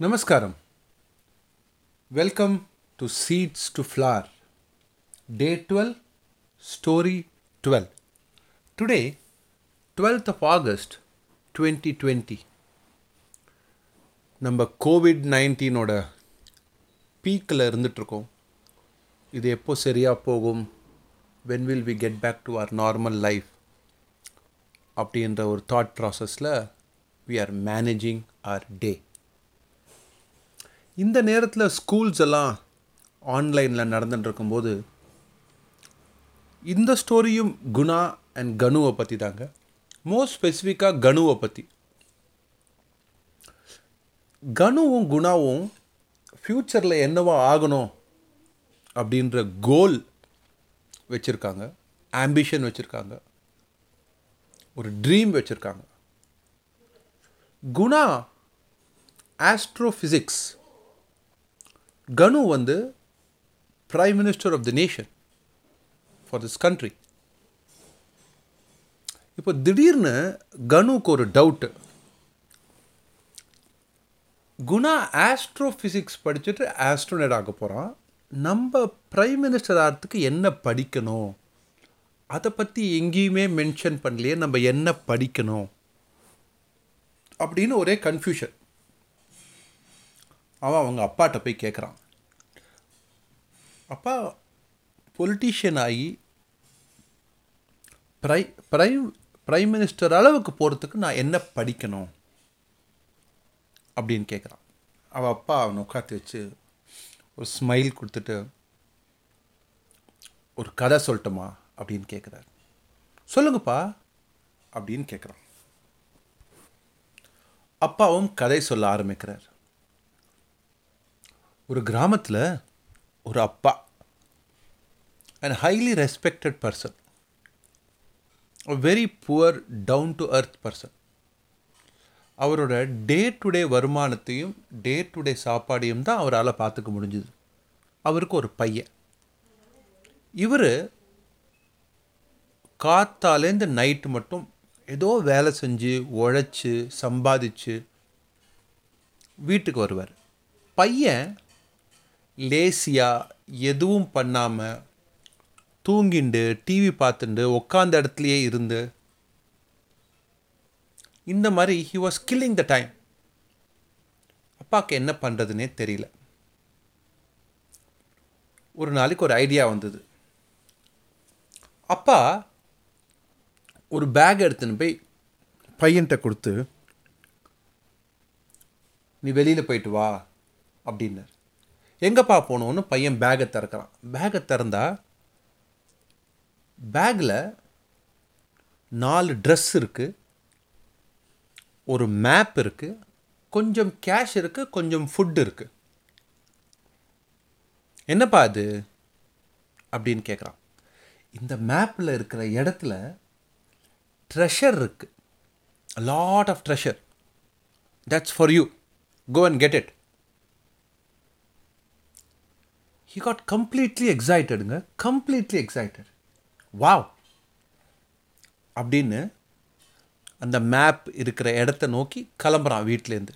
Namaskaram. Welcome to Seeds to Flower. Day 12, Story 12. Today, 12th of August 2020. நம்ம covid நைன்டீனோட பீக்கில் இருந்துகிட்ருக்கோம் இது எப்போ சரியாக போகும் when will we get back to our normal life அப்படின்ற ஒரு தாட் ப்ராசஸில் we are managing our day இந்த நேரத்தில் ஸ்கூல்ஸ் எல்லாம் ஆன்லைனில் நடந்துட்டு இருக்கும்போது இந்த ஸ்டோரியும் குணா அண்ட் கனுவை பற்றி தாங்க. மோஸ்ட் ஸ்பெசிஃபிக்காக கனுவை பற்றி கனுவும் குணாவும் ஃப்யூச்சரில் என்னவா ஆகணும் அப்படின்ற கோல் வச்சுருக்காங்க. ஆம்பிஷன் வச்சுருக்காங்க. ஒரு ட்ரீம் வச்சுருக்காங்க. குணா ஆஸ்ட்ரோஃபிசிக்ஸ் கனு வந்து prime minister of the nation for this country இப்போ திடீர்னு கனுக்கு ஒரு டவுட்டு குணா ஆஸ்ட்ரோஃபிசிக்ஸ் படிச்சுட்டு ஆஸ்ட்ரோனட் ஆக போகிறான் நம்ம ப்ரைம் மினிஸ்டர் ஆகிறதுக்கு என்ன படிக்கணும்? அதை பற்றி எங்கேயுமே மென்ஷன் பண்ணலையே நம்ம என்ன படிக்கணும்? அப்படின்னு ஒரே கன்ஃபியூஷன் அவன் அவங்க அப்பாட்ட போய் கேட்குறான் அப்பா பொலிட்டீஷியன் ஆகி ப்ரை ப்ரைம் ப்ரைம் மினிஸ்டர் அளவுக்கு போகிறதுக்கு நான் என்ன படிக்கணும்? அப்படின்னு கேட்குறான் அவள் அப்பா அவனை உட்காந்து வச்சு ஒரு ஸ்மைல் கொடுத்துட்டு ஒரு கதை சொல்லட்டுமா? அப்படின்னு கேட்குறாரு சொல்லுங்கப்பா அப்படின்னு கேட்குறான் அப்பாவும் கதை சொல்ல ஆரம்பிக்கிறார். ஒரு கிராமத்தில் ஒரு அப்பா and highly respected person very poor down to earth person அவரோட டே டு டே வருமானத்தையும் டே டு டே சாப்பாடையும் தான் அவரால் பார்த்துக்க முடிஞ்சுது. அவருக்கு ஒரு பையன். இவர் காத்தாலேருந்து நைட்டு மட்டும் ஏதோ வேலை செஞ்சு உழைச்சி சம்பாதிச்சு வீட்டுக்கு வருவார். பையன் லேசியாக எதுவும் பண்ணாமல் தூங்கிண்டு டிவி பார்த்துண்டு உட்காந்த இடத்துலையே இருந்து இந்த மாதிரி he was killing the time அப்பாவுக்கு என்ன பண்ணுறதுனே தெரியல. ஒரு நாளைக்கு ஒரு ஐடியா வந்தது. அப்பா ஒரு பேக் எடுத்துன்னு போய் பையன்கிட்ட கொடுத்து நீ வெளியில் போயிட்டு வா அப்படின்னார். எங்கப்பா போகணுன்னு பையன் பேகை திறக்கிறான். பேகை திறந்தா பேக்கில் நாலு ட்ரெஸ் இருக்குது ஒரு மேப் இருக்குது கொஞ்சம் கேஷ் இருக்குது கொஞ்சம் ஃபுட் இருக்குது என்னப்பா அது? அப்படின்னு கேட்குறான் இந்த மேப்பில் இருக்கிற இடத்துல ட்ரெஷர் இருக்குது lot of treasure that's for you go and get it he got completely எக்ஸைட்டடுங்க completely excited wow அப்படின்னு அந்த மேப் இருக்கிற இடத்த நோக்கி கிளம்புறான் வீட்டிலேருந்து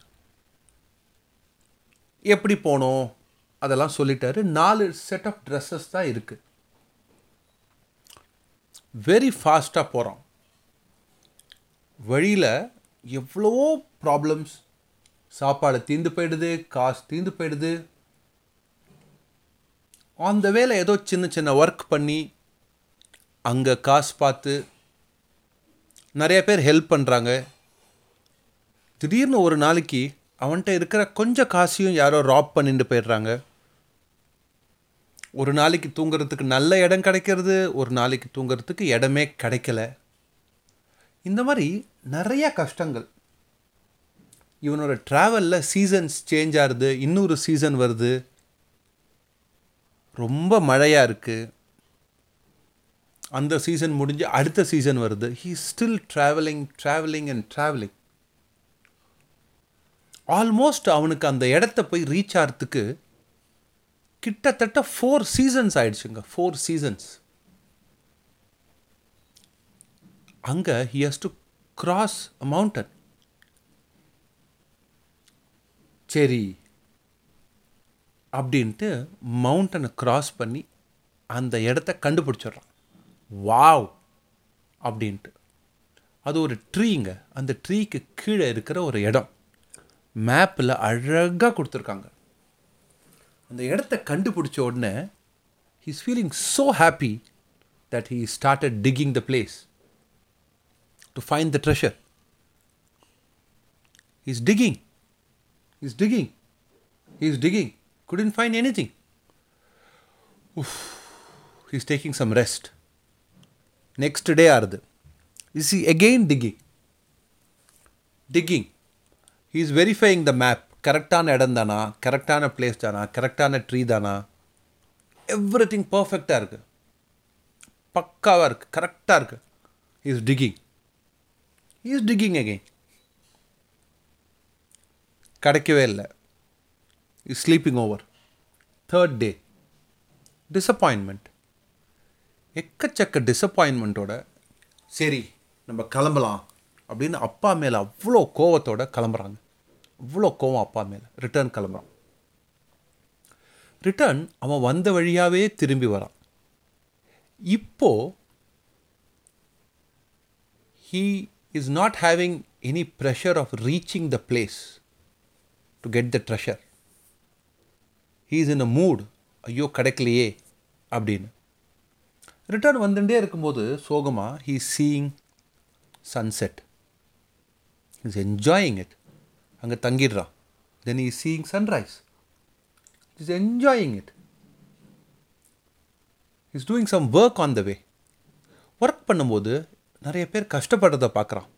எப்படி போனோம்? அதெல்லாம் சொல்லிட்டாரு. நாலு செட் ஆஃப் ட்ரெஸ்ஸஸ் தான் இருக்குது வெரி ஃபாஸ்ட்டாக போகிறான் வழியில் எவ்வளவோ ப்ராப்ளம்ஸ் சாப்பாடு தீந்து போயிடுது காசு தீந்து போயிடுது. அந்த வேலை ஏதோ சின்ன சின்ன ஒர்க் பண்ணி அங்கே காசு பார்த்து நிறைய பேர் ஹெல்ப் பண்ணுறாங்க திடீர்னு ஒரு நாளைக்கு அவன்கிட்ட இருக்கிற கொஞ்சம் காசையும் யாரோ ராப் பண்ணிட்டு போயிடுறாங்க. ஒரு நாளைக்கு தூங்குறதுக்கு நல்ல இடம் கிடைக்கிறது ஒரு நாளைக்கு தூங்குறதுக்கு இடமே கிடைக்கல. இந்த மாதிரி நிறைய கஷ்டங்கள். இவனோட ட்ராவலில் சீசன்ஸ் சேஞ்ச் ஆகுது இன்னொரு சீசன் வருது. ரொம்ப மழையாக இருக்குது அந்த சீசன் முடிஞ்சு அடுத்த சீசன் வருது. He still travelling travelling and travelling almost அவனுக்கு அந்த இடத்த போய் ரீச் ஆகிறதுக்கு கிட்டத்தட்ட ஃபோர் சீசன்ஸ் ஆயிடுச்சுங்க. ஃபோர் சீசன்ஸ் அங்கே he has to cross a mountain சரி அப்படின்ட்டு மவுண்டனை கிராஸ் பண்ணி அந்த இடத்த கண்டுபிடிச்சிடுறான். வாவ் அப்படின்ட்டு. அது ஒரு ட்ரீங்க அந்த ட்ரீக்கு கீழே இருக்கிற ஒரு இடம். மேப்பில் அழகாக கொடுத்துருக்காங்க. அந்த இடத்த கண்டுபிடிச்ச உடனே he's feeling so happy that he started digging the place to find the treasure is digging is digging he's digging couldn't find anything. Oof. He's taking some rest. Next day ஆறுது is he again digging. Digging. He is verifying the map. கரெக்டான இடம் தானா கரெக்டான place தானா கரெக்டான tree தானா every thing பர்ஃபெக்டாக இருக்குது பக்காவாக இருக்குது கரெக்டாக இருக்குது is digging is digging again கிடைக்கவே இல்லை. Is sleeping over third day disappointment எக்கச்சக்க டிசப்பாயின்மெண்ட்டோட சரி நம்ம கிளம்பலாம். அப்படின்னு அப்பா மேலே அவ்வளோ கோவத்தோட கிளம்புறாங்க. அவ்வளோ கோவம் அப்பா மேலே. ரிட்டர்ன் கிளம்புறான். ரிட்டர்ன் அவன் வந்த வழியாகவே திரும்பி வரான். இப்போது he is not having any pressure of reaching the place to get the treasure is in a mood ஐயோ கிடைக்கலையே அப்படின்னு. ரிட்டர்ன் வந்துட்டே இருக்கும்போது சோகமாக he seeing sunset is enjoying it அங்கே தங்கிடுறான். Then he seeing sunrise is enjoying it is doing some work on the way work பண்ணும்போது நிறைய பேர் கஷ்டப்படுறதை பார்க்குறான்.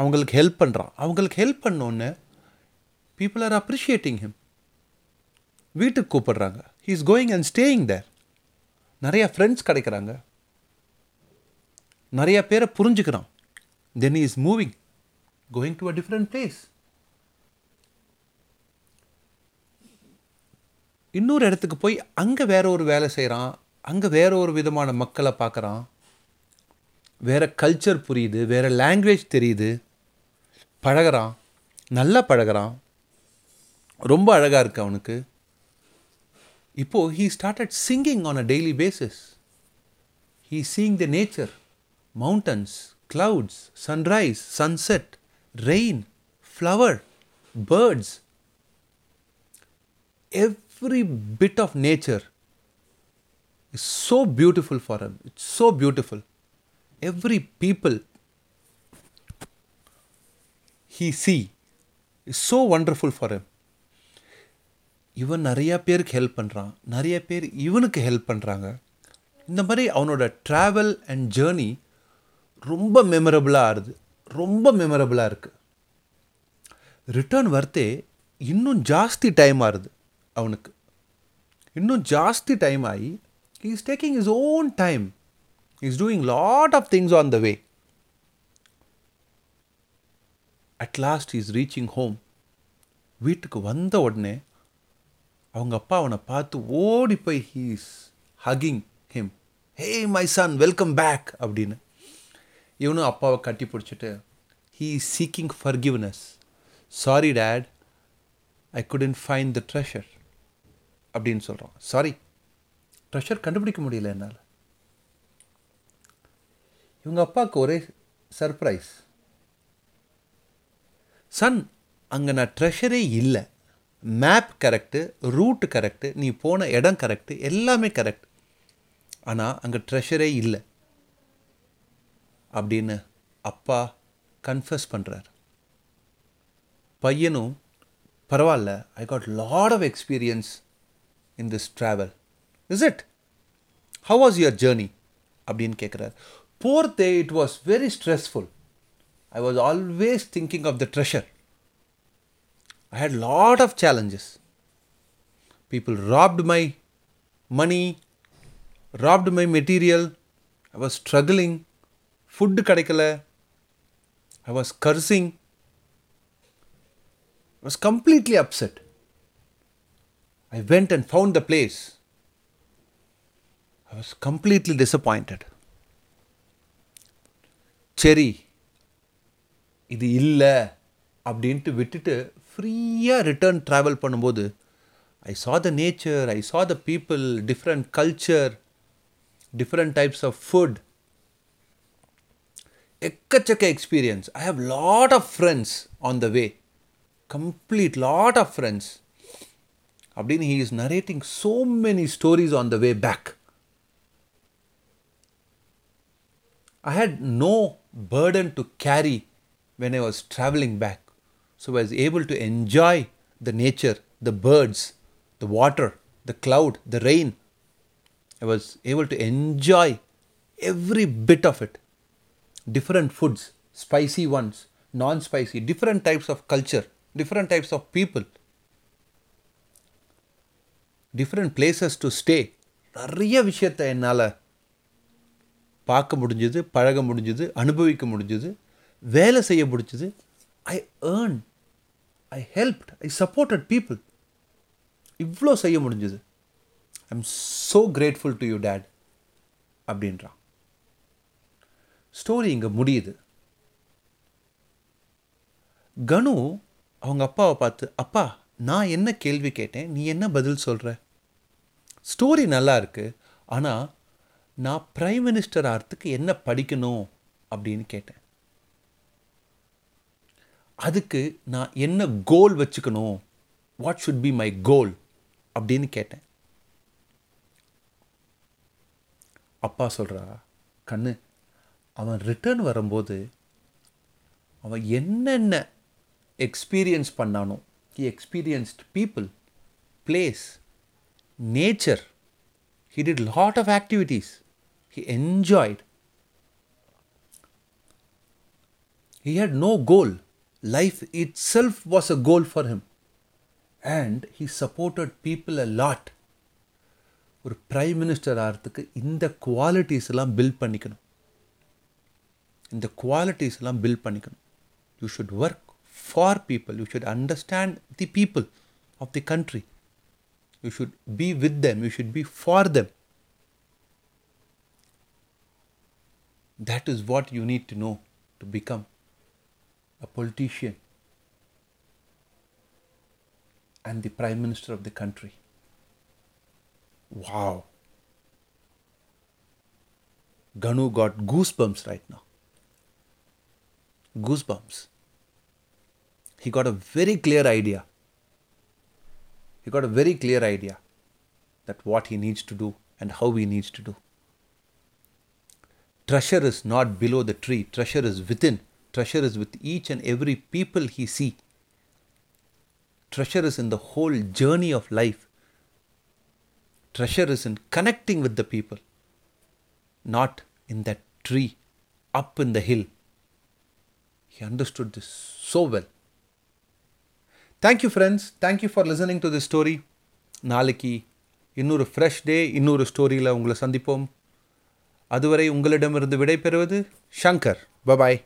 அவங்களுக்கு ஹெல்ப் பண்ணுறான் அவங்களுக்கு ஹெல்ப் பண்ணோன்னு பீப்புள் ஆர் அப்ரிஷியேட்டிங் ஹிம் வீட்டுக்கு கூப்பிடுறாங்க. He is going and staying there நிறையா ஃப்ரெண்ட்ஸ் கிடைக்கிறாங்க. நிறையா பேரை புரிஞ்சுக்கிறான் then is moving going to a different place இன்னொரு இடத்துக்கு போய் அங்கே வேற ஒரு வேலை செய்கிறான் அங்கே வேற ஒரு விதமான மக்களை பார்க்குறான். வேற கல்ச்சர் புரியுது வேற லாங்குவேஜ் தெரியுது. பழகிறான். நல்லா பழகிறான். ரொம்ப அழகாக இருக்குது அவனுக்கு. இப்போது he started singing on a daily basis he seeing the nature mountains clouds sunrise sunset rain flower birds every bit of nature is so beautiful for him. It's so beautiful. Every people he see is so wonderful for him. இவன் நிறையா பேருக்கு help பண்ணுறான் நிறைய பேர் இவனுக்கு help பண்ணுறாங்க இந்த மாதிரி அவனோட ட்ராவல் அண்ட் ஜேர்னி ரொம்ப மெமரபுளாக ஆகுது ரொம்ப மெமரபுளாக இருக்குது ரிட்டர்ன் வரத்தே இன்னும் ஜாஸ்தி டைம் ஆகுது அவனுக்கு. இன்னும் ஜாஸ்தி டைம் ஆகி is taking is own time is doing lot of things on the way at last is reaching home வீட்டுக்கு வந்த உடனே அவங்க அப்பா அவனை பார்த்து ஓடி போய் he's hugging him hey my son welcome back அப்படின்னு இவனும் அப்பாவை கட்டி பிடிச்சிட்டு he is seeking forgiveness sorry dad I couldn't find the treasure அப்படின்னு சொல்கிறான் சாரி ட்ரெஷர் கண்டுபிடிக்க முடியல என்னால். இவங்க அப்பாவுக்கு ஒரே சர்ப்ரைஸ் சன் அங்கே நான் ட்ரெஷரே இல்லை. மேப் கரெக்டு ரூட்டு கரெக்டு நீ போன இடம் கரெக்டு எல்லாமே கரெக்ட் ஆனால் அங்கே ட்ரெஷரே இல்லை. அப்படின்னு அப்பா கன்ஃபஸ் பண்ணுறார் பையனும் பரவாயில்ல I got lot of experience in this travel is it how was your journey அப்படின்னு கேட்குறாரு போர்த்தே it was very stressful I was always thinking of the treasure I had lot of challenges people robbed my money robbed my material I was struggling food கிடைக்கல. I was cursing I was completely upset. I went and found the place. I was completely சரி இது இல்லை அப்படின்ட்டு விட்டுட்டு ஃப்ரீயாக return travel பண்ணும்போது I saw the nature I saw the people different culture different types of food எக்கச்சக்க experience I have lot of friends on the way complete lot of friends அப்படின்னு he is narrating so many stories on the way back I had no burden to carry when I was traveling back. So I was able to enjoy the nature, the birds, the water, the cloud, the rain. I was able to enjoy every bit of it. Different foods, spicy ones, non spicy, different types of culture, different types of people, different places to stay. நிறைய விஷயத்தை என்னால் பார்க்க முடிஞ்சது பழக முடிஞ்சது அனுபவிக்க முடிஞ்சது வேலை செய்ய முடிஞ்சது I earn I helped I supported people இவ்வளோ செய்ய முடிஞ்சுது. I am so grateful to you dad அப்படின்றான். ஸ்டோரி இங்கே முடியுது. கனு அவங்க அப்பாவை பார்த்து அப்பா நான் என்ன கேள்வி கேட்டேன்? நீ என்ன பதில் சொல்கிற ஸ்டோரி நல்லா இருக்குது ஆனால் நான் ப்ரைம் மினிஸ்டர் ஆகிறதுக்கு என்ன படிக்கணும் அப்படின்னு கேட்டேன். அதுக்கு நான் என்ன கோல் வச்சுக்கணும்? What should be my goal அப்படின்னு கேட்டேன். அப்பா சொல்கிறா கண்ணு அவன் ரிட்டர்ன் வரும்போது அவன் என்னென்ன experience பண்ணானோ he experienced people place nature he did lot of activities he enjoyed he had no goal life itself was a goal for him and he supported people a lot ஒரு prime minister ஆகிறதுக்கு இந்த qualities எல்லாம் build பண்ணிக்கணும் இந்த qualities எல்லாம் build பண்ணிக்கணும் you should work for people you should understand the people of the country You should be with them. You should be for them. That is what you need to know to become a politician and the Prime Minister of the country. Wow. Ganu got goosebumps right now. Goosebumps. He got a very clear idea he got a very clear idea that what he needs to do and how he needs to do. Treasure is not below the tree, treasure is within. Treasure is with each and every people he see. Treasure is in the whole journey of life. Treasure is in connecting with the people, not in that tree up in the hill. He understood this so well. Thank you friends thank you for listening to the story நாளைக்கு இன்னொரு fresh டே இன்னொரு ஸ்டோரியில் உங்களை சந்திப்போம் அதுவரை உங்களிடமிருந்து விடைபெறுவது Shankar bye bye